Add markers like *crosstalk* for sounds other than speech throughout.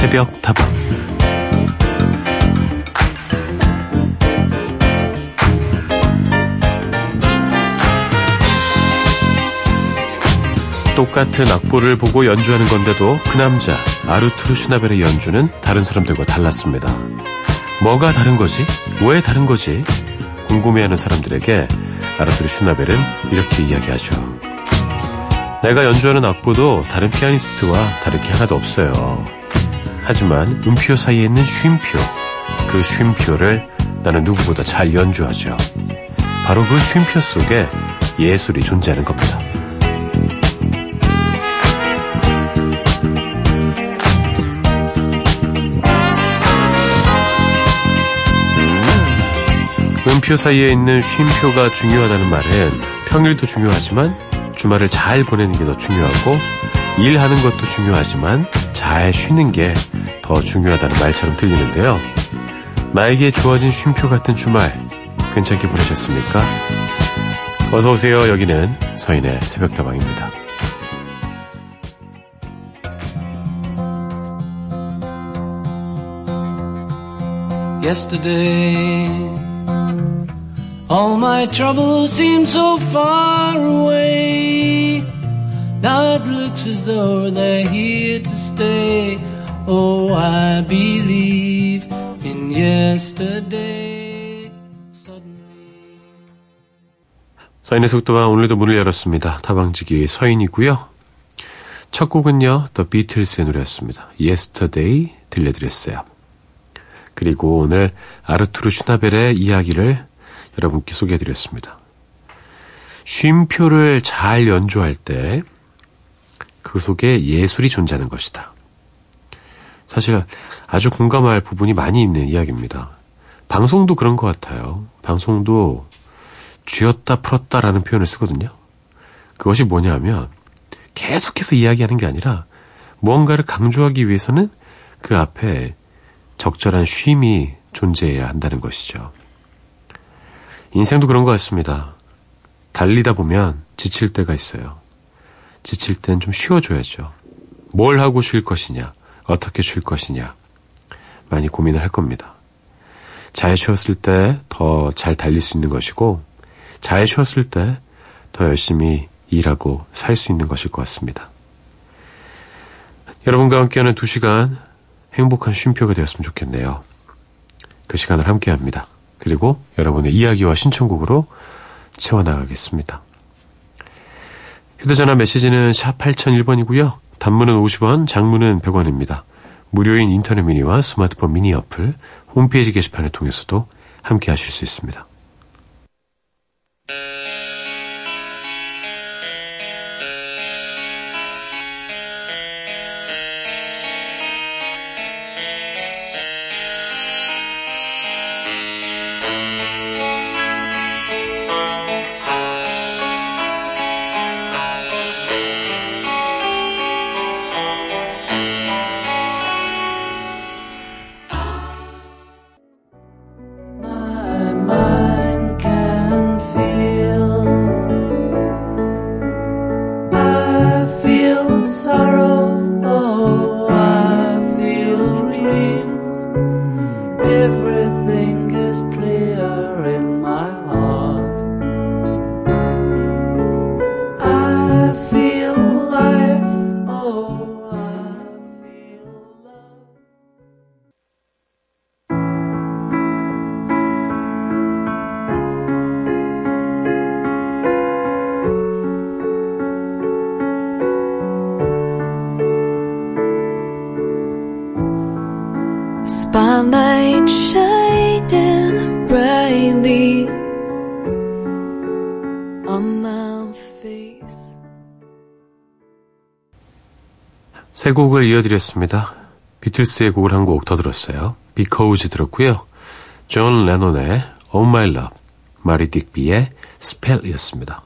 새벽 다방 똑같은 악보를 보고 연주하는 건데도 그 남자 아르투르 슈나벨의 연주는 다른 사람들과 달랐습니다. 뭐가 다른 거지? 왜 다른 거지? 궁금해하는 사람들에게 아르투르 슈나벨은 이렇게 이야기하죠. 내가 연주하는 악보도 다른 피아니스트와 다를 게 하나도 없어요. 하지만 음표 사이에 있는 쉼표, 그 쉼표를 나는 누구보다 잘 연주하죠. 바로 그 쉼표 속에 예술이 존재하는 겁니다. 음표 사이에 있는 쉼표가 중요하다는 말은 평일도 중요하지만 주말을 잘 보내는 게 더 중요하고 일하는 것도 중요하지만 잘 쉬는 게 더 중요하다는 말처럼 들리는데요. 나에게 주어진 쉼표 같은 주말 괜찮게 보내셨습니까? 어서 오세요. 여기는 서인의 새벽다방입니다. Oh, I believe in yesterday. 서인의 속도와 오늘도 문을 열었습니다. 타방지기 서인이고요. 첫 곡은요, The Beatles의 노래였습니다. Yesterday 들려드렸어요. 그리고 오늘 아르투르 슈나벨의 이야기를 여러분께 소개해드렸습니다. 쉼표를 잘 연주할 때 그 속에 예술이 존재하는 것이다. 사실 아주 공감할 부분이 많이 있는 이야기입니다. 방송도 그런 것 같아요. 방송도 쥐었다 풀었다라는 표현을 쓰거든요. 그것이 뭐냐면 계속해서 이야기하는 게 아니라 무언가를 강조하기 위해서는 그 앞에 적절한 쉼이 존재해야 한다는 것이죠. 인생도 그런 것 같습니다. 달리다 보면 지칠 때가 있어요. 지칠 땐 좀 쉬어줘야죠. 뭘 하고 쉴 것이냐, 어떻게 쉴 것이냐, 많이 고민을 할 겁니다. 잘 쉬었을 때 더 잘 달릴 수 있는 것이고, 잘 쉬었을 때 더 열심히 일하고 살 수 있는 것일 것 같습니다. 여러분과 함께하는 두 시간 행복한 쉼표가 되었으면 좋겠네요. 그 시간을 함께 합니다. 그리고 여러분의 이야기와 신청곡으로 채워나가겠습니다. 휴대전화 메시지는 샵 8001번이고요. 단문은 50원, 장문은 100원입니다. 무료인 인터넷 미니와 스마트폰 미니 어플, 홈페이지 게시판을 통해서도 함께 하실 수 있습니다. 세 곡을 이어드렸습니다. 비틀스의 곡을 한 곡 더 들었어요. Because 들었고요. 존 레논의 Oh My Love, 마리 딕비의 Spell이었습니다.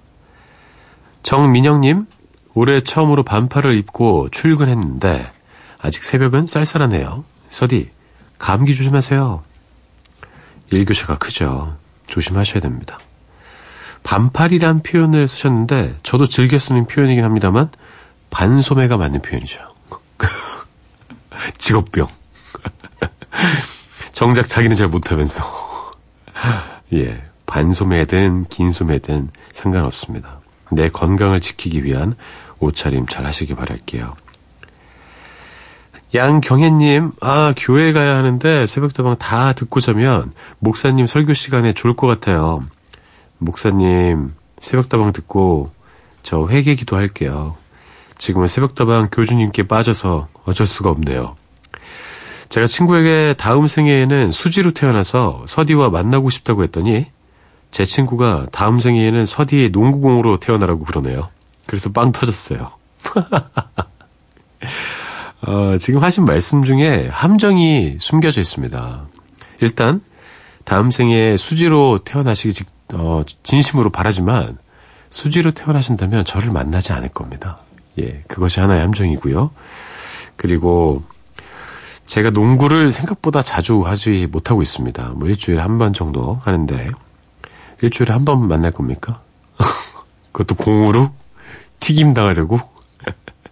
정민영님, 올해 처음으로 반팔을 입고 출근했는데 아직 새벽은 쌀쌀하네요. 서디, 감기 조심하세요. 일교차가 크죠. 조심하셔야 됩니다. 반팔이란 표현을 쓰셨는데 저도 즐겨 쓰는 표현이긴 합니다만 반소매가 맞는 표현이죠. 직업병. *laughs* 정작 자기는 잘 못하면서. *laughs* 예. 반소매든 긴 소매든 상관없습니다. 내 건강을 지키기 위한 옷차림 잘 하시기 바랄게요. 양경혜님, 아, 교회 가야 하는데 새벽다방 다 듣고 자면 목사님 설교 시간에 좋을 것 같아요. 목사님, 새벽다방 듣고 저 회개 기도 할게요. 지금은 새벽다방 교주님께 빠져서 어쩔 수가 없네요. 제가 친구에게 다음 생애에는 수지로 태어나서 서디와 만나고 싶다고 했더니 제 친구가 다음 생애에는 서디의 농구공으로 태어나라고 그러네요. 그래서 빵 터졌어요. *laughs* 어, 지금 하신 말씀 중에 함정이 숨겨져 있습니다. 일단 다음 생에 수지로 태어나시기 직, 어, 진심으로 바라지만 수지로 태어나신다면 저를 만나지 않을 겁니다. 예, 그것이 하나의 함정이고요. 그리고 제가 농구를 생각보다 자주 하지 못하고 있습니다. 뭐 일주일에 한 번 정도 하는데 일주일에 한 번 만날 겁니까? *laughs* 그것도 공으로 튀김 당하려고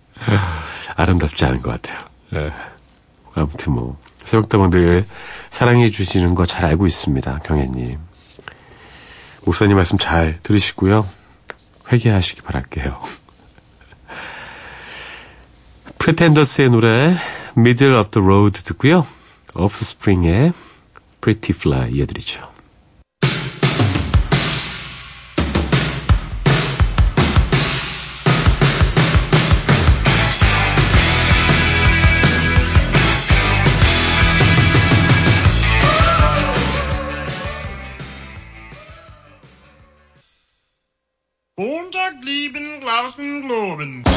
*laughs* 아름답지 않은 것 같아요. 네. 아무튼 뭐 새벽다방들 사랑해 주시는 거 잘 알고 있습니다. 경혜님. 목사님 말씀 잘 들으시고요. 회개하시기 바랄게요. 프레텐더스의 노래 Middle of the Road 듣고요. Offspring의 Pretty Fly 이어드리죠. Montag lieben, Glauben, Globen.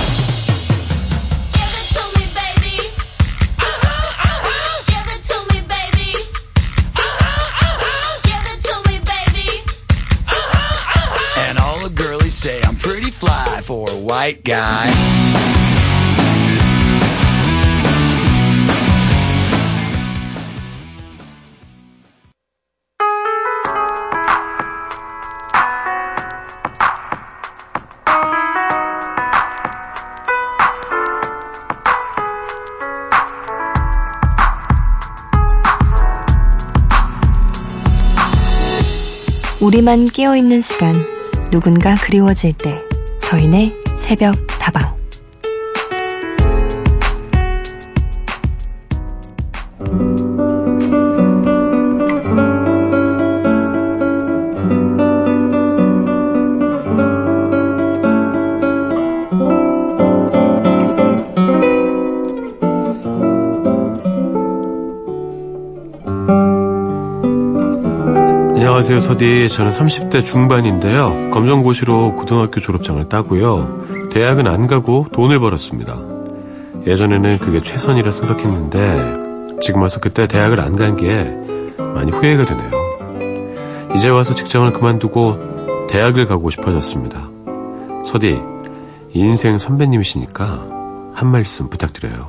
For a white guy. 우리만 깨어있는 시간, 누군가 그리워질 때, 서인의 새벽 안녕하세요, 서디. 저는 30대 중반인데요. 검정고시로 고등학교 졸업장을 따고요. 대학은 안 가고 돈을 벌었습니다. 예전에는 그게 최선이라 생각했는데, 지금 와서 그때 대학을 안 간 게 많이 후회가 되네요. 이제 와서 직장을 그만두고 대학을 가고 싶어졌습니다. 서디, 인생 선배님이시니까 한 말씀 부탁드려요.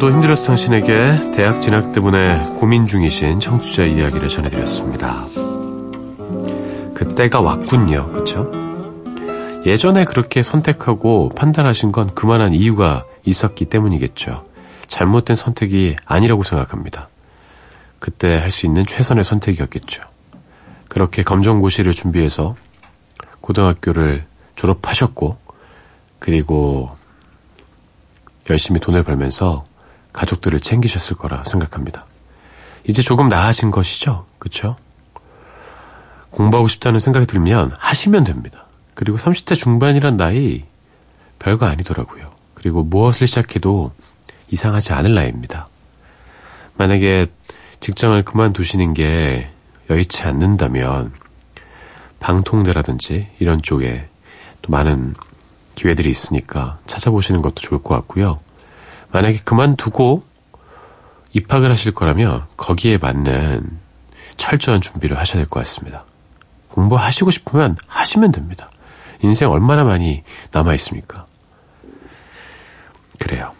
오늘 하루도 힘들었을 당신에게 대학 진학 때문에 고민 중이신 청취자 이야기를 전해드렸습니다. 그때가 왔군요. 그쵸? 예전에 그렇게 선택하고 판단하신 건 그만한 이유가 있었기 때문이겠죠. 잘못된 선택이 아니라고 생각합니다. 그때 할 수 있는 최선의 선택이었겠죠. 그렇게 검정고시를 준비해서 고등학교를 졸업하셨고, 그리고 열심히 돈을 벌면서 가족들을 챙기셨을 거라 생각합니다. 이제 조금 나아진 것이죠. 그쵸? 공부하고 싶다는 생각이 들면 하시면 됩니다. 그리고 30대 중반이란 나이 별거 아니더라고요. 그리고 무엇을 시작해도 이상하지 않을 나이입니다. 만약에 직장을 그만두시는 게 여의치 않는다면 방통대라든지 이런 쪽에 또 많은 기회들이 있으니까 찾아보시는 것도 좋을 것 같고요. 만약에 그만두고 입학을 하실 거라면 거기에 맞는 철저한 준비를 하셔야 될 것 같습니다. 공부하시고 싶으면 하시면 됩니다. 인생 얼마나 많이 남아 있습니까? 그래요.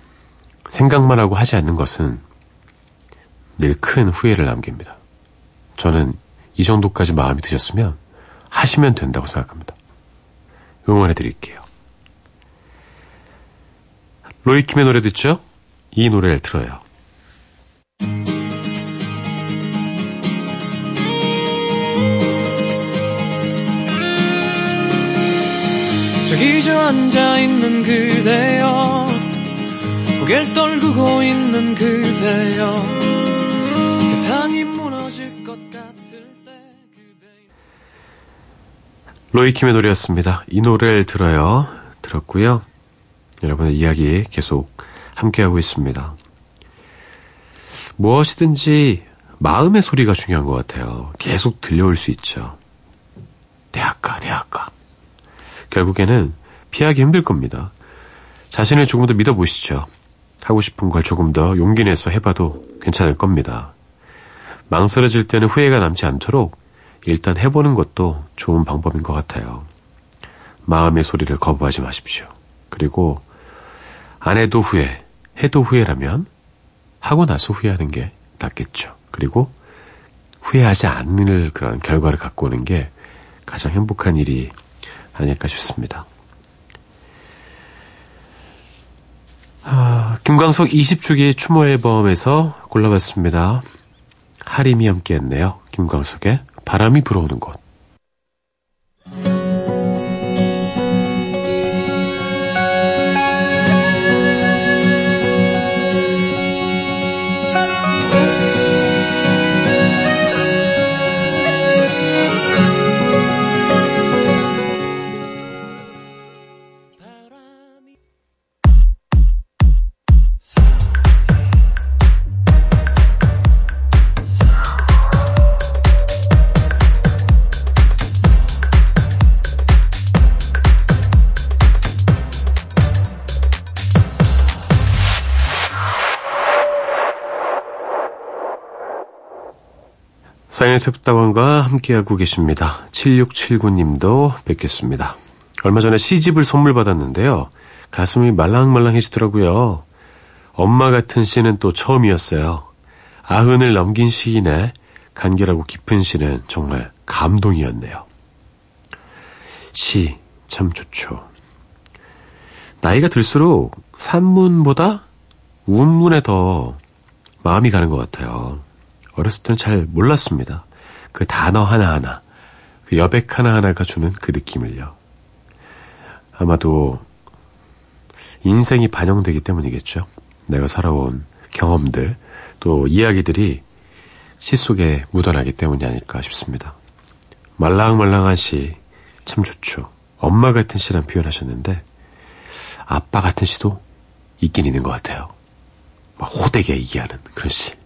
생각만 하고 하지 않는 것은 늘 큰 후회를 남깁니다. 저는 이 정도까지 마음이 드셨으면 하시면 된다고 생각합니다. 응원해 드릴게요. 로이킴의 노래 듣죠? 이 노래를 들어요. 저기 저 앉아있는 그대여 고개를 떨구고 있는 그대여 세상이 무너질 것 같을 때 그대 로이킴의 노래였습니다. 이 노래를 들어요. 들었고요. 여러분의 이야기 계속 함께하고 있습니다. 무엇이든지 마음의 소리가 중요한 것 같아요. 계속 들려올 수 있죠. 대학가, 대학가. 결국에는 피하기 힘들 겁니다. 자신을 조금 더 믿어보시죠. 하고 싶은 걸 조금 더 용기 내서 해봐도 괜찮을 겁니다. 망설여질 때는 후회가 남지 않도록 일단 해보는 것도 좋은 방법인 것 같아요. 마음의 소리를 거부하지 마십시오. 그리고 안 해도 후회, 해도 후회라면 하고 나서 후회하는 게 낫겠죠. 그리고 후회하지 않는 그런 결과를 갖고 오는 게 가장 행복한 일이 아닐까 싶습니다. 아, 김광석 20주기 추모 앨범에서 골라봤습니다. 하림이 함께 했네요. 김광석의 바람이 불어오는 곳. 셉다방과 함께하고 계십니다. 7679님도 뵙겠습니다. 얼마 전에 시집을 선물 받았는데요. 가슴이 말랑말랑해지더라고요. 엄마 같은 시는 또 처음이었어요. 아흔을 넘긴 시인의 간결하고 깊은 시는 정말 감동이었네요. 시, 참 좋죠. 나이가 들수록 산문보다 운문에 더 마음이 가는 것 같아요. 어렸을 때는 잘 몰랐습니다. 그 단어 하나하나, 그 여백 하나하나가 주는 그 느낌을요. 아마도 인생이 반영되기 때문이겠죠. 내가 살아온 경험들, 또 이야기들이 시 속에 묻어나기 때문이 아닐까 싶습니다. 말랑말랑한 시, 참 좋죠. 엄마 같은 시란 표현하셨는데, 아빠 같은 시도 있긴 있는 것 같아요. 막 호되게 얘기하는 그런 시.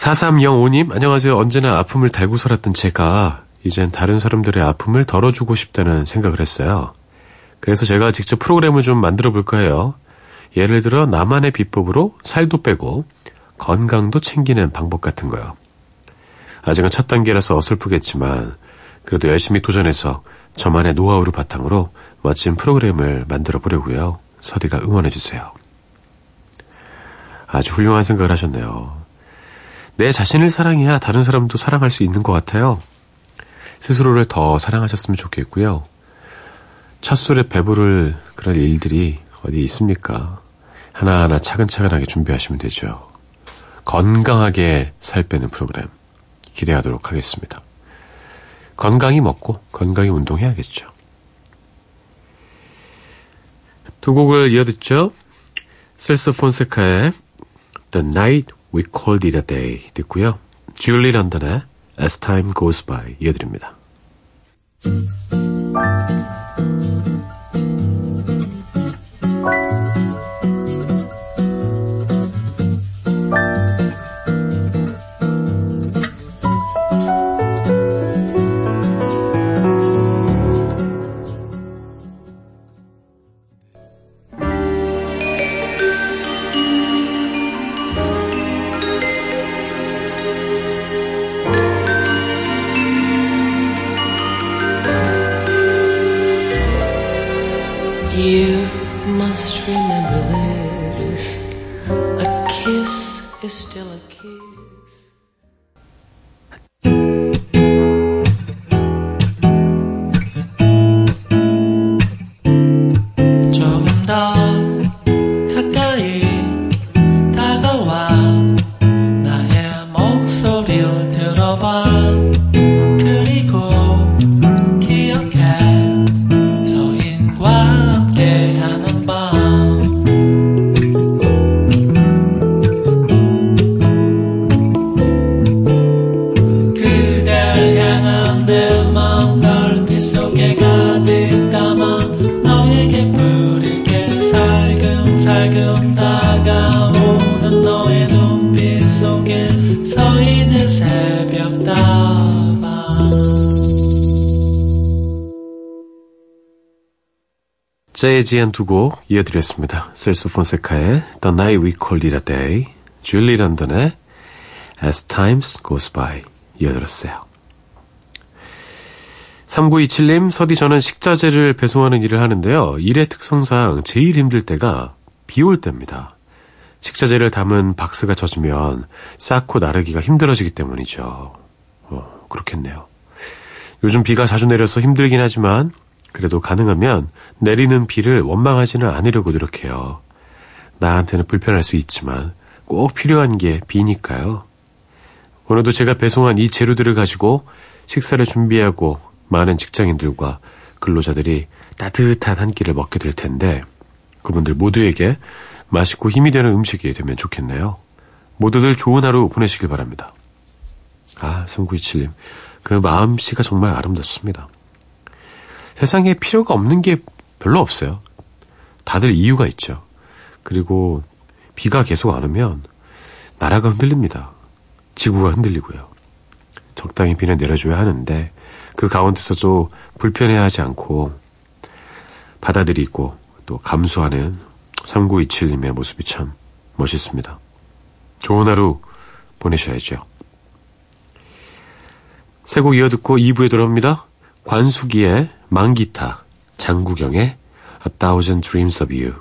4305님, 안녕하세요. 언제나 아픔을 달고 살았던 제가 이젠 다른 사람들의 아픔을 덜어주고 싶다는 생각을 했어요. 그래서 제가 직접 프로그램을 좀 만들어 볼까 해요. 예를 들어 나만의 비법으로 살도 빼고 건강도 챙기는 방법 같은 거요. 아직은 첫 단계라서 어설프겠지만 그래도 열심히 도전해서 저만의 노하우를 바탕으로 멋진 프로그램을 만들어 보려고요. 서디가 응원해 주세요. 아주 훌륭한 생각을 하셨네요. 내 자신을 사랑해야 다른 사람도 사랑할 수 있는 것 같아요. 스스로를 더 사랑하셨으면 좋겠고요. 첫 술에 배부를 그런 일들이 어디 있습니까? 하나하나 차근차근하게 준비하시면 되죠. 건강하게 살 빼는 프로그램 기대하도록 하겠습니다. 건강히 먹고 건강히 운동해야겠죠. 두 곡을 이어 듣죠. 셀스 폰세카의 The Night We Called It a Day 듣고요. 줄리 런던의 As Time Goes By 이어드립니다. 재즈한 두 곡 이어드렸습니다. 셀스 폰세카의 The Night We Call It a Day, 줄리 런던의 As Times Goes By 이어들었어요. 3927님, 서디 저는 식자재를 배송하는 일을 하는데요. 일의 특성상 제일 힘들 때가 비 올 때입니다. 식자재를 담은 박스가 젖으면 쌓고 나르기가 힘들어지기 때문이죠. 어, 그렇겠네요. 요즘 비가 자주 내려서 힘들긴 하지만 그래도 가능하면 내리는 비를 원망하지는 않으려고 노력해요. 나한테는 불편할 수 있지만 꼭 필요한 게 비니까요. 오늘도 제가 배송한 이 재료들을 가지고 식사를 준비하고 많은 직장인들과 근로자들이 따뜻한 한 끼를 먹게 될 텐데 그분들 모두에게 맛있고 힘이 되는 음식이 되면 좋겠네요. 모두들 좋은 하루 보내시길 바랍니다. 아, 3927님. 그 마음씨가 정말 아름답습니다. 세상에 필요가 없는 게 별로 없어요. 다들 이유가 있죠. 그리고 비가 계속 안 오면 나라가 흔들립니다. 지구가 흔들리고요. 적당히 비는 내려줘야 하는데 그 가운데서도 불편해하지 않고 받아들이고 또 감수하는 3927님의 모습이 참 멋있습니다. 좋은 하루 보내셔야죠. 세곡 이어듣고 2부에 돌아옵니다. 관수기의 망기타, 장구경의 A Thousand Dreams of You,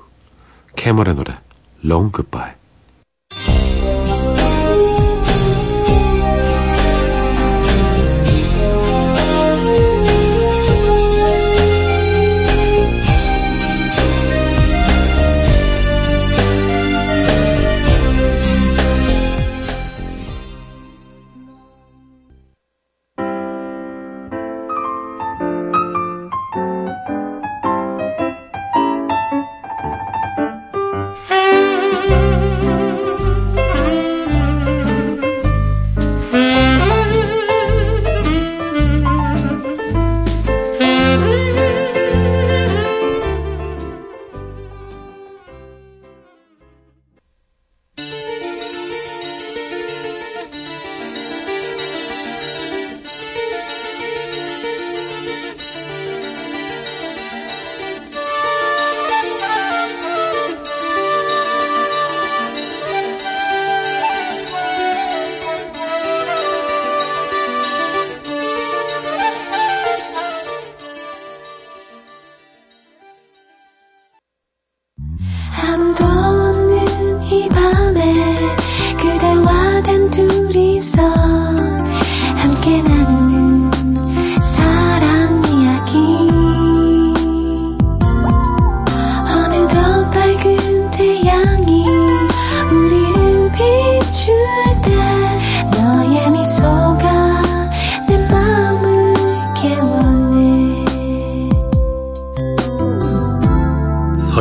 캐머의 노래 Long Goodbye.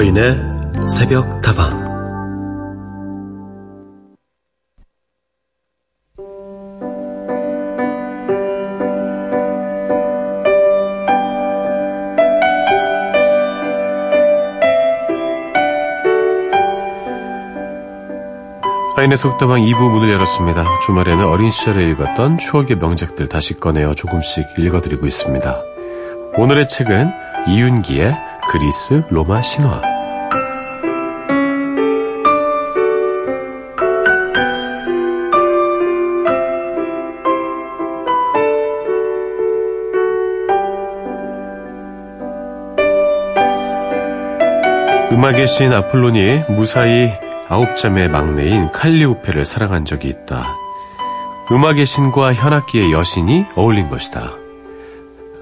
서인의 새벽 다방 서인의 속다방 2부 문을 열었습니다. 주말에는 어린 시절에 읽었던 추억의 명작들 다시 꺼내어 조금씩 읽어드리고 있습니다. 오늘의 책은 이윤기의 그리스 로마 신화 음악의 신 아폴론이 무사히 아홉 자매의 막내인 칼리오페를 사랑한 적이 있다. 음악의 신과 현악기의 여신이 어울린 것이다.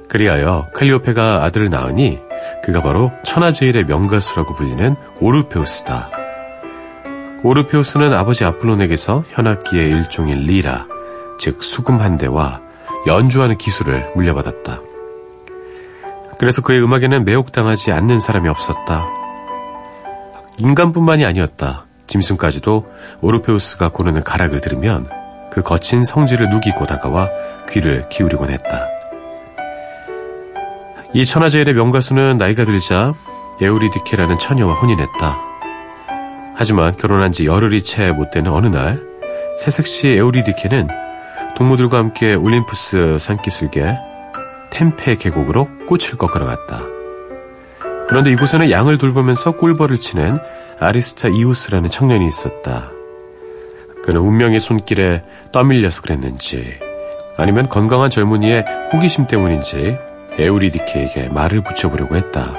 그리하여 칼리오페가 아들을 낳으니 그가 바로 천하제일의 명가수라고 불리는 오르페우스다. 오르페우스는 아버지 아폴론에게서 현악기의 일종인 리라, 즉 수금 한 대와 연주하는 기술을 물려받았다. 그래서 그의 음악에는 매혹당하지 않는 사람이 없었다. 인간뿐만이 아니었다. 짐승까지도 오르페우스가 고르는 가락을 들으면 그 거친 성질을 누기고 다가와 귀를 기울이곤 했다. 이 천하제일의 명가수는 나이가 들자 에우리디케라는 처녀와 혼인했다. 하지만 결혼한 지 열흘이 채 못 되는 어느 날 새색시 에우리디케는 동무들과 함께 올림푸스 산기슭에 템페 계곡으로 꽃을 꺾으러 갔다. 그런데 이곳에는 양을 돌보면서 꿀벌을 치는 아리스타 이우스라는 청년이 있었다. 그는 운명의 손길에 떠밀려서 그랬는지 아니면 건강한 젊은이의 호기심 때문인지 에우리디케에게 말을 붙여보려고 했다.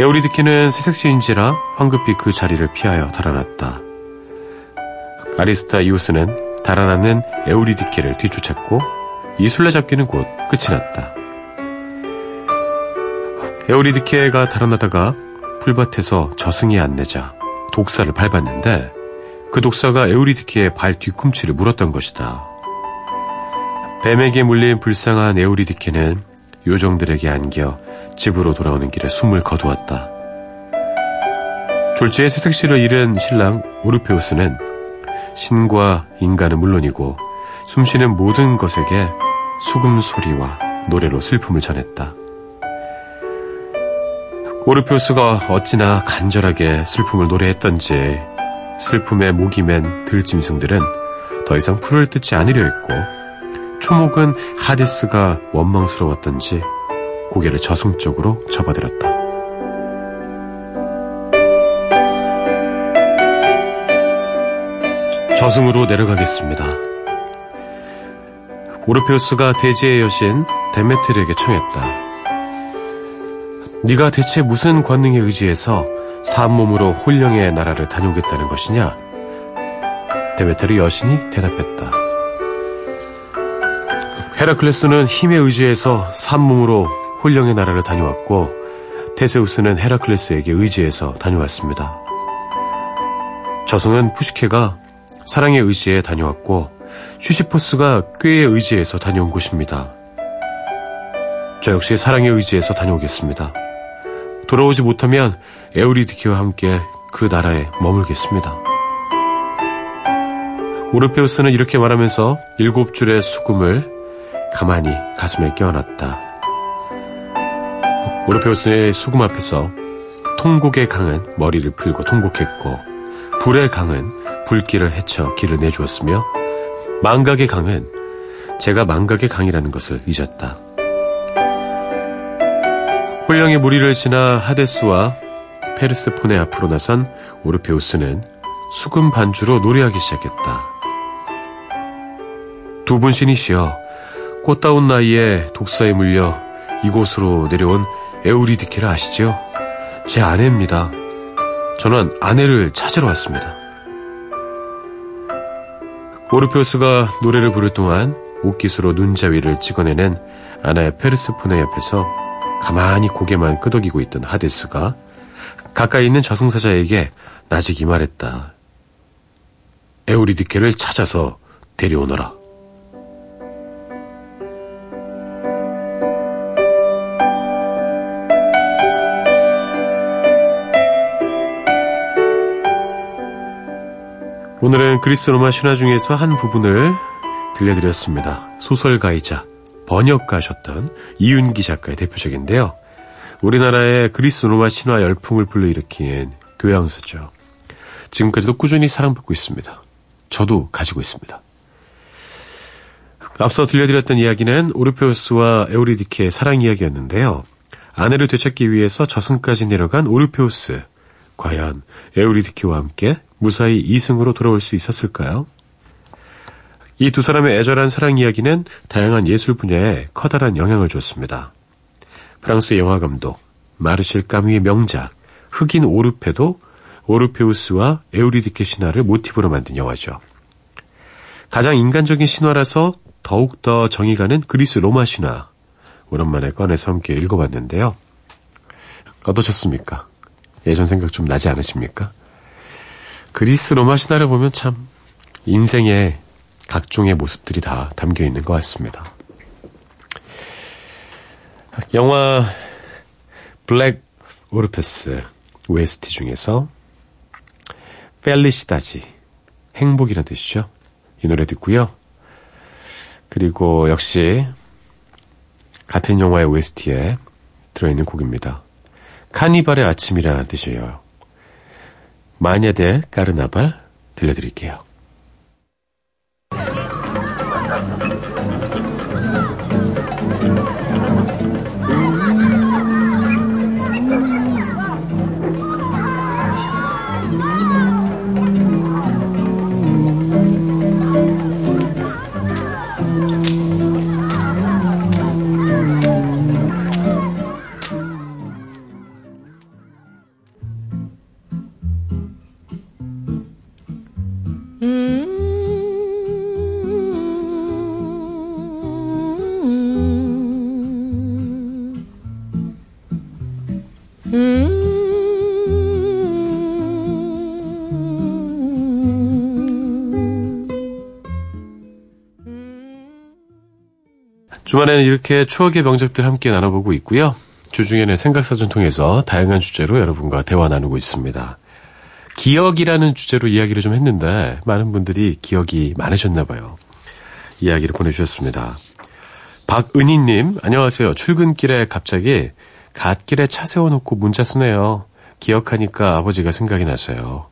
에우리디케는 새색시인지라 황급히 그 자리를 피하여 달아났다. 아리스타 이우스는 달아나는 에우리디케를 뒤쫓았고 이 술래잡기는 곧 끝이 났다. 에우리디케가 달아나다가 풀밭에서 저승이 안 내자 독사를 밟았는데 그 독사가 에우리디케의 발 뒤꿈치를 물었던 것이다. 뱀에게 물린 불쌍한 에우리디케는 요정들에게 안겨 집으로 돌아오는 길에 숨을 거두었다. 졸지에 새색시를 잃은 신랑 오르페우스는 신과 인간은 물론이고 숨쉬는 모든 것에게 수금 소리와 노래로 슬픔을 전했다. 오르페우스가 어찌나 간절하게 슬픔을 노래했던지 슬픔에 목이 맨 들짐승들은 더 이상 풀을 뜯지 않으려 했고 초목은 하데스가 원망스러웠던지 고개를 저승 쪽으로 접어들었다. 저승으로 내려가겠습니다. 오르페우스가 대지의 여신 데메테르에게 청했다. 네가 대체 무슨 권능에 의지해서 산몸으로 홀령의 나라를 다녀오겠다는 것이냐? 데메테르 여신이 대답했다. 헤라클레스는 힘에 의지해서 산몸으로 홀령의 나라를 다녀왔고 테세우스는 헤라클레스에게 의지해서 다녀왔습니다. 저승은 푸시케가 사랑의 의지에 다녀왔고 슈시포스가 꾀에 의지해서 다녀온 곳입니다. 저 역시 사랑의 의지에서 다녀오겠습니다. 돌아오지 못하면 에우리디케와 함께 그 나라에 머물겠습니다. 오르페우스는 이렇게 말하면서 일곱 줄의 수금을 가만히 가슴에 껴안았다. 오르페우스의 수금 앞에서 통곡의 강은 머리를 풀고 통곡했고 불의 강은 불길을 헤쳐 길을 내주었으며 망각의 강은 제가 망각의 강이라는 것을 잊었다. 홀령의 무리를 지나 하데스와 페르스폰의 앞으로 나선 오르페우스는 수금 반주로 노래하기 시작했다. 두 분 신이 시여 꽃다운 나이에 독사에 물려 이곳으로 내려온 에우리디케를 아시죠? 제 아내입니다. 저는 아내를 찾으러 왔습니다. 오르페우스가 노래를 부를 동안 옷깃으로 눈자위를 찍어내는 아나의 페르스포네 옆에서 가만히 고개만 끄덕이고 있던 하데스가 가까이 있는 저승사자에게 나직이 말했다. 에우리디케를 찾아서 데려오너라. 오늘은 그리스 로마 신화 중에서 한 부분을 들려드렸습니다. 소설가이자 번역가셨던 이윤기 작가의 대표적인데요. 우리나라의 그리스 로마 신화 열풍을 불러일으킨 교양서죠. 지금까지도 꾸준히 사랑받고 있습니다. 저도 가지고 있습니다. 앞서 들려드렸던 이야기는 오르페우스와 에우리디케의 사랑 이야기였는데요. 아내를 되찾기 위해서 저승까지 내려간 오르페우스. 과연 에우리디케와 함께 무사히 이승으로 돌아올 수 있었을까요? 이 두 사람의 애절한 사랑 이야기는 다양한 예술 분야에 커다란 영향을 줬습니다. 프랑스 영화 감독 마르실 까뮤의 명작 흑인 오르페도 오르페우스와 에우리디케 신화를 모티브로 만든 영화죠. 가장 인간적인 신화라서 더욱더 정이 가는 그리스 로마 신화 오랜만에 꺼내서 함께 읽어봤는데요. 어떠셨습니까? 예전 생각 좀 나지 않으십니까? 그리스 로마 신화를 보면 참 인생의 각종의 모습들이 다 담겨 있는 것 같습니다. 영화 블랙 오르페스 OST 중에서 펠리시다지 행복이라는 뜻이죠. 이 노래 듣고요. 그리고 역시 같은 영화의 OST에 들어있는 곡입니다. 카니발의 아침이라는 뜻이에요. 마냐데 까르나발 들려드릴게요. 주말에는 이렇게 추억의 명작들 함께 나눠보고 있고요. 주중에는 생각사전 통해서 다양한 주제로 여러분과 대화 나누고 있습니다. 기억이라는 주제로 이야기를 좀 했는데 많은 분들이 기억이 많으셨나 봐요. 이야기를 보내주셨습니다. 박은희님, 안녕하세요. 출근길에 갑자기 갓길에 차 세워놓고 문자 쓰네요. 기억하니까 아버지가 생각이 나서요.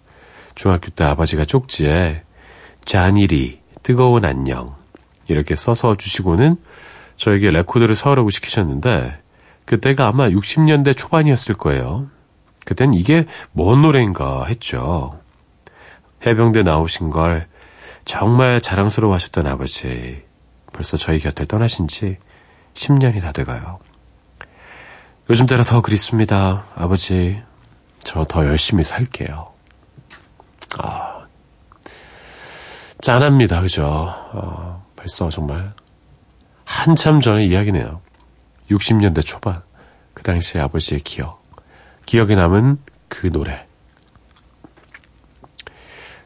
중학교 때 아버지가 쪽지에 잔일이 뜨거운 안녕 이렇게 써서 주시고는 저에게 레코드를 사오라고 시키셨는데 그때가 아마 60년대 초반이었을 거예요. 그땐 이게 뭔 노래인가 했죠. 해병대 나오신 걸 정말 자랑스러워 하셨던 아버지. 벌써 저희 곁을 떠나신 지 10년이 다 돼가요. 요즘 따라 더 그립습니다. 아버지, 저 더 열심히 살게요. 아, 짠합니다. 그죠? 아, 벌써 정말 한참 전의 이야기네요. 60년대 초반. 그 당시 아버지의 기억. 기억에 남은 그 노래.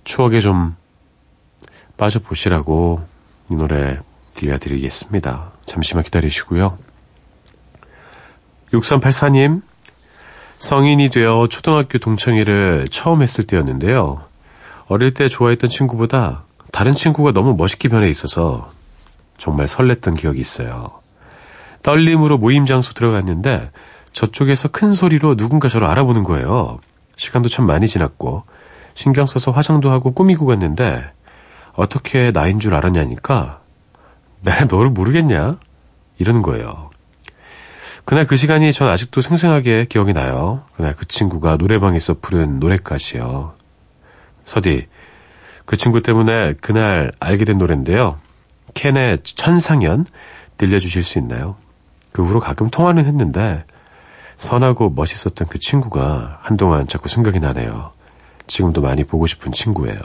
추억에 좀 빠져보시라고 이 노래 들려드리겠습니다. 잠시만 기다리시고요. 6384님, 성인이 되어 초등학교 동창회를 처음 했을 때였는데요. 어릴 때 좋아했던 친구보다 다른 친구가 너무 멋있게 변해 있어서 정말 설렜던 기억이 있어요. 떨림으로 모임 장소 들어갔는데 저쪽에서 큰 소리로 누군가 저를 알아보는 거예요. 시간도 참 많이 지났고 신경 써서 화장도 하고 꾸미고 갔는데 어떻게 나인 줄 알았냐니까 내가 너를 모르겠냐? 이러는 거예요. 그날 그 시간이 전 아직도 생생하게 기억이 나요. 그날 그 친구가 노래방에서 부른 노래까지요. 서디, 그 친구 때문에 그날 알게 된 노래인데요. 캔의 천상연 들려주실 수 있나요? 그 후로 가끔 통화는 했는데 선하고 멋있었던 그 친구가 한동안 자꾸 생각이 나네요. 지금도 많이 보고 싶은 친구예요.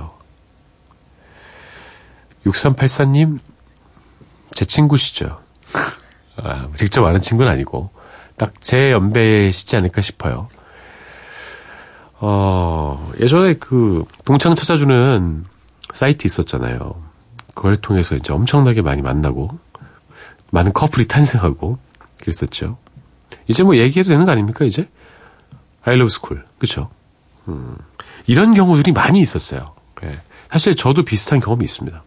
6384님, 제 친구시죠? *laughs* 아, 직접 아는 친구는 아니고, 딱 제 연배시지 않을까 싶어요. 어, 예전에 그, 동창 찾아주는 사이트 있었잖아요. 그걸 통해서 이제 엄청나게 많이 만나고, 많은 커플이 탄생하고, 그랬었죠. 이제 뭐 얘기해도 되는 거 아닙니까, 이제? Love school. 그쵸? 음, 이런 경우들이 많이 있었어요. 예. 사실 저도 비슷한 경험이 있습니다.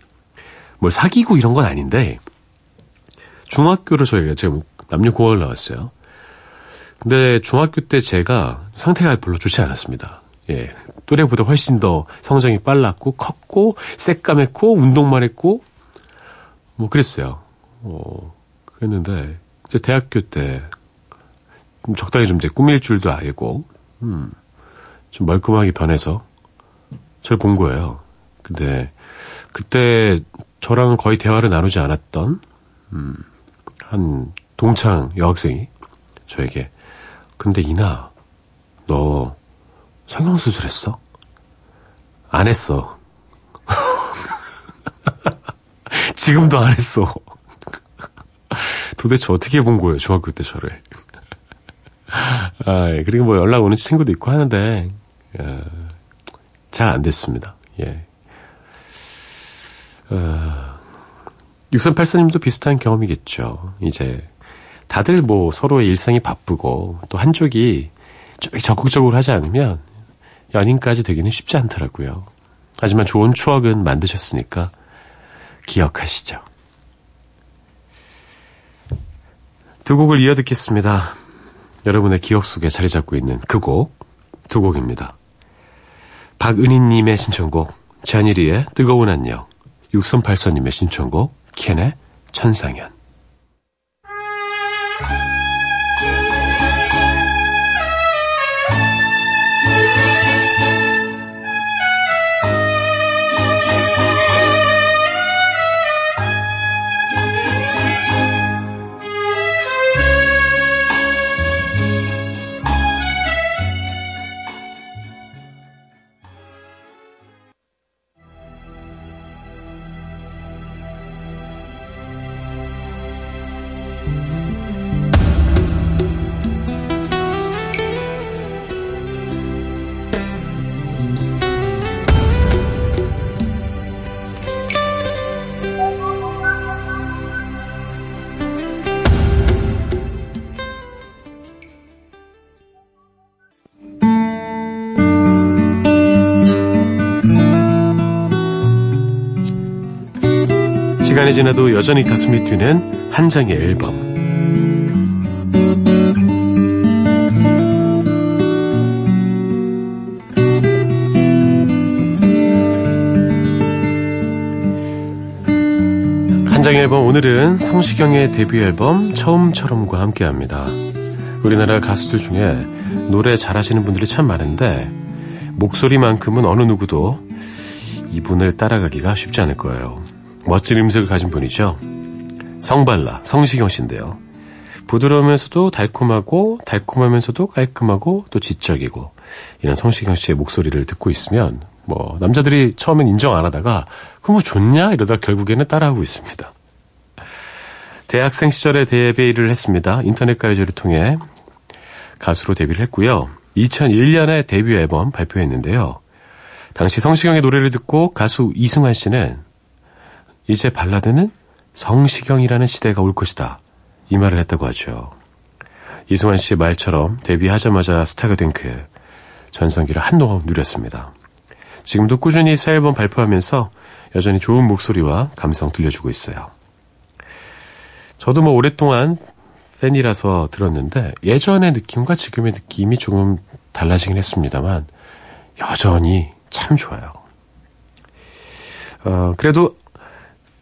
뭘 사귀고 이런 건 아닌데, 중학교를 저희가 제가 남녀 공학을 나왔어요. 근데 중학교 때 제가 상태가 별로 좋지 않았습니다. 예. 또래보다 훨씬 더 성장이 빨랐고, 컸고, 새까맸고, 운동만 했고, 뭐 그랬어요. 어, 그랬는데, 이제 대학교 때, 좀 적당히 좀 이제 꾸밀 줄도 알고, 음, 좀 멀끔하게 변해서, 저를 본 거예요. 근데, 그때 저랑은 거의 대화를 나누지 않았던, 음, 한 동창 여학생이 저에게, 근데 이나, 너 성형수술 했어? 안 했어. *laughs* 지금도 안 했어. 도대체 어떻게 본 거예요, 중학교 때 저를. 아, 예. 그리고 뭐 연락 오는 친구도 있고 하는데, 어, 잘안 됐습니다. 예. 어, 6384님도 비슷한 경험이겠죠. 이제, 다들 뭐 서로의 일상이 바쁘고, 또 한쪽이 좀 적극적으로 하지 않으면, 연인까지 되기는 쉽지 않더라고요. 하지만 좋은 추억은 만드셨으니까, 기억하시죠. 두 곡을 이어 듣겠습니다. 여러분의 기억 속에 자리 잡고 있는 그 곡, 두 곡입니다. 박은희님의 신청곡, 잔일이의 뜨거운 안녕, 6384님의 신청곡, 켄의 천상현. 시간이 지나도 여전히 가슴이 뛰는 한 장의 앨범. 한 장의 앨범 오늘은 성시경의 데뷔 앨범 처음처럼과 함께합니다. 우리나라 가수들 중에 노래 잘하시는 분들이 참 많은데 목소리만큼은 어느 누구도 이분을 따라가기가 쉽지 않을 거예요. 멋진 음색을 가진 분이죠. 성발라, 성시경 씨인데요. 부드러우면서도 달콤하고 달콤하면서도 깔끔하고 또 지적이고 이런 성시경 씨의 목소리를 듣고 있으면 뭐 남자들이 처음엔 인정 안 하다가 그거 뭐 좋냐 이러다 결국에는 따라하고 있습니다. 대학생 시절에 데뷔를 했습니다. 인터넷 가요제를 통해 가수로 데뷔를 했고요. 2001년에 데뷔 앨범 발표했는데요. 당시 성시경의 노래를 듣고 가수 이승환 씨는 이제 발라드는 성시경이라는 시대가 올 것이다. 이 말을 했다고 하죠. 이승환 씨의 말처럼 데뷔하자마자 스타가 된 그 전성기를 한동안 누렸습니다. 지금도 꾸준히 새 앨범 발표하면서 여전히 좋은 목소리와 감성 들려주고 있어요. 저도 뭐 오랫동안 팬이라서 들었는데 예전의 느낌과 지금의 느낌이 조금 달라지긴 했습니다만 여전히 참 좋아요. 어, 그래도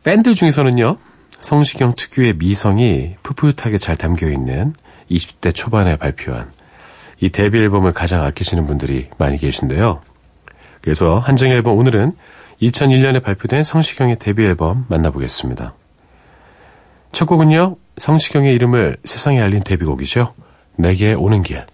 팬들 중에서는요, 성시경 특유의 미성이 풋풋하게 잘 담겨 있는 20대 초반에 발표한 이 데뷔 앨범을 가장 아끼시는 분들이 많이 계신데요. 그래서 한정 앨범 오늘은 2001년에 발표된 성시경의 데뷔 앨범 만나보겠습니다. 첫 곡은요, 성시경의 이름을 세상에 알린 데뷔곡이죠. 내게 오는 길.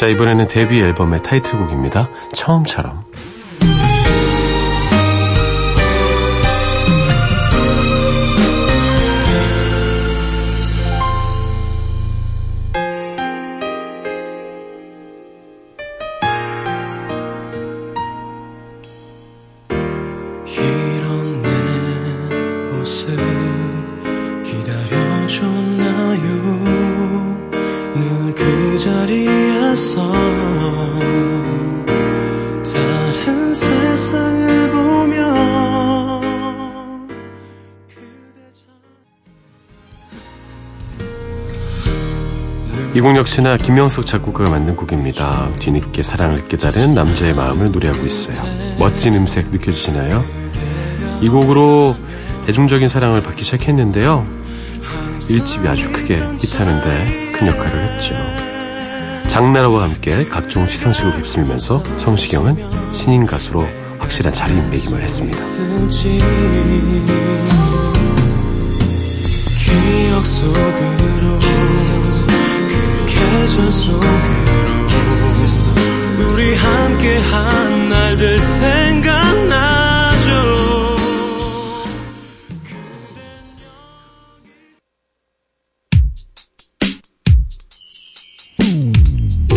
자, 이번에는 데뷔 앨범의 타이틀곡입니다. 처음처럼. 이 곡 역시나 김명석 작곡가가 만든 곡입니다. 뒤늦게 사랑을 깨달은 남자의 마음을 노래하고 있어요. 멋진 음색 느껴지시나요? 이 곡으로 대중적인 사랑을 받기 시작했는데요. 1집이 아주 크게 히트하는데 큰 역할을 했죠. 장나라와 함께 각종 시상식을 휩쓸면서 성시경은 신인 가수로 확실한 자리매김을 했습니다. 기억 속으로 그 계절 속으로 우리 함께한 날들 생각나죠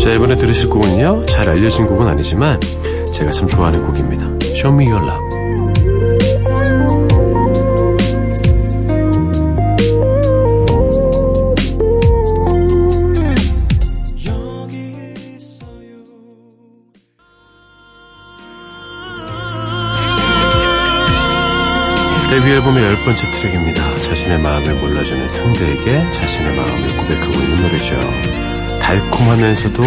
자, 이번에 들으실 곡은요, 잘 알려진 곡은 아니지만, 제가 참 좋아하는 곡입니다. Show Me Your Love. 데뷔 앨범의 열 번째 트랙입니다. 자신의 마음을 몰라주는 상대에게 자신의 마음을 고백하고 있는 노래죠. 달콤하면서도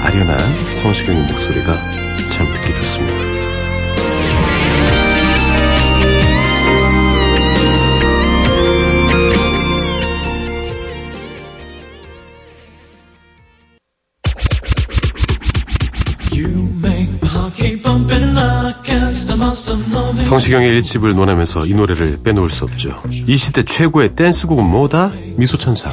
아련한 성시경의 목소리가 참 듣기 좋습니다. 성시경의 일집을 논하면서 이 노래를 빼놓을 수 없죠. 이 시대 최고의 댄스곡은 뭐다? 미소천사.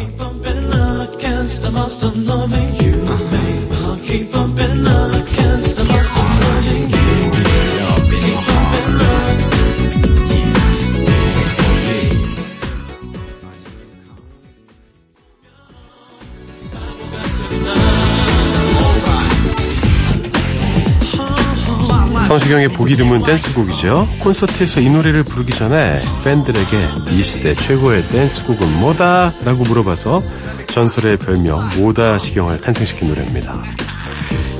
성시경의 보기 드문 댄스곡이죠. 콘서트에서 이 노래를 부르기 전에 팬들에게 이 시대 최고의 댄스곡은 뭐다? 라고 물어봐서 전설의 별명 모다 시경을 탄생시킨 노래입니다.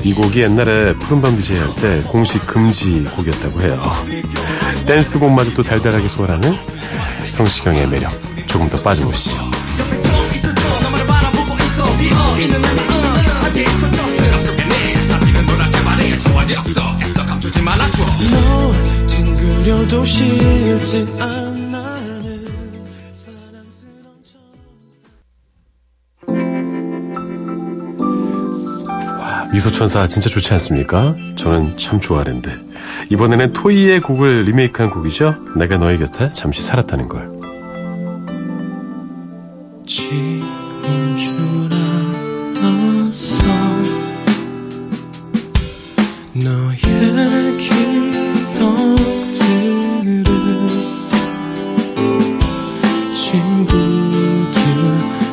이 곡이 옛날에 푸른밤 DJ 할 때 공식 금지 곡이었다고 해요. 댄스곡마저 또 달달하게 소화하는 성시경의 매력 조금 더 빠져보시죠. 그려도 사랑스러운 미소천사 진짜 좋지 않습니까? 저는 참 좋아하는데 이번에는 토이의 곡을 리메이크한 곡이죠. 내가 너의 곁에 잠시 살았다는 걸. 친구들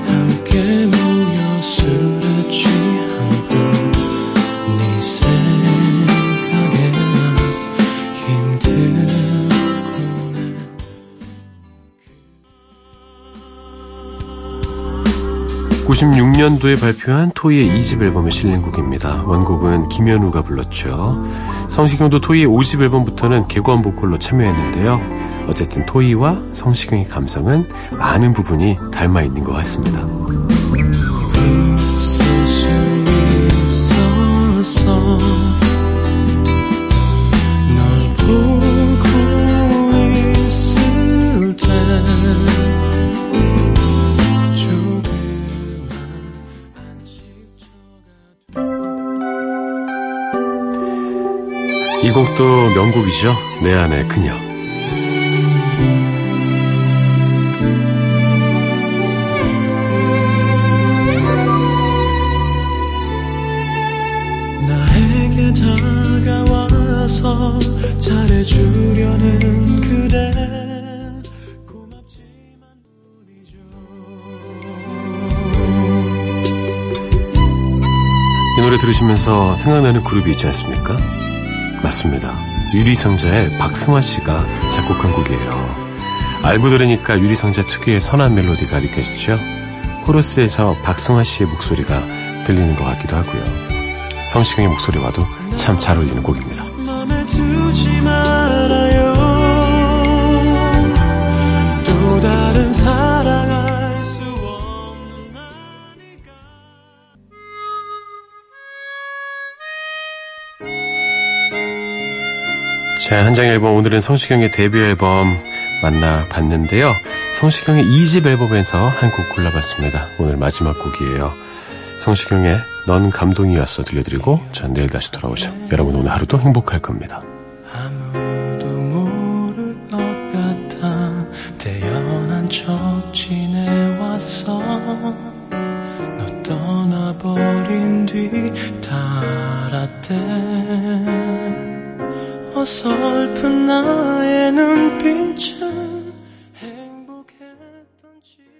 함께 모여 술에 취한 밤네 생각에 난 힘들구나 96년도에 발표한 토이의 2집 앨범에 실린 곡입니다. 원곡은 김현우가 불렀죠. 성시경도 토이의 5집 앨범부터는 개관 보컬로 참여했는데요. 어쨌든 토이와 성시경의 감성은 많은 부분이 닮아 있는 것 같습니다. 이 곡도 명곡이죠. 내 안의 그녀. 노래 들으시면서 생각나는 그룹이 있지 않습니까? 맞습니다. 유리상자의 박승화 씨가 작곡한 곡이에요. 알고 들으니까 유리상자 특유의 선한 멜로디가 느껴지죠? 코러스에서 박승화 씨의 목소리가 들리는 것 같기도 하고요. 성시경의 목소리와도 참 잘 어울리는 곡입니다. 자, 한장 앨범 오늘은 성시경의 데뷔 앨범 만나봤는데요. 성시경의 2집 앨범에서 한 곡 골라봤습니다. 오늘 마지막 곡이에요. 성시경의 넌 감동이었어 들려드리고 전 내일 다시 돌아오죠. 여러분 오늘 하루도 행복할 겁니다. 아무도 모를 것 같아 태연한 척 지내왔어 너 떠나버린 뒤 달았대 어설픈 나의 눈빛에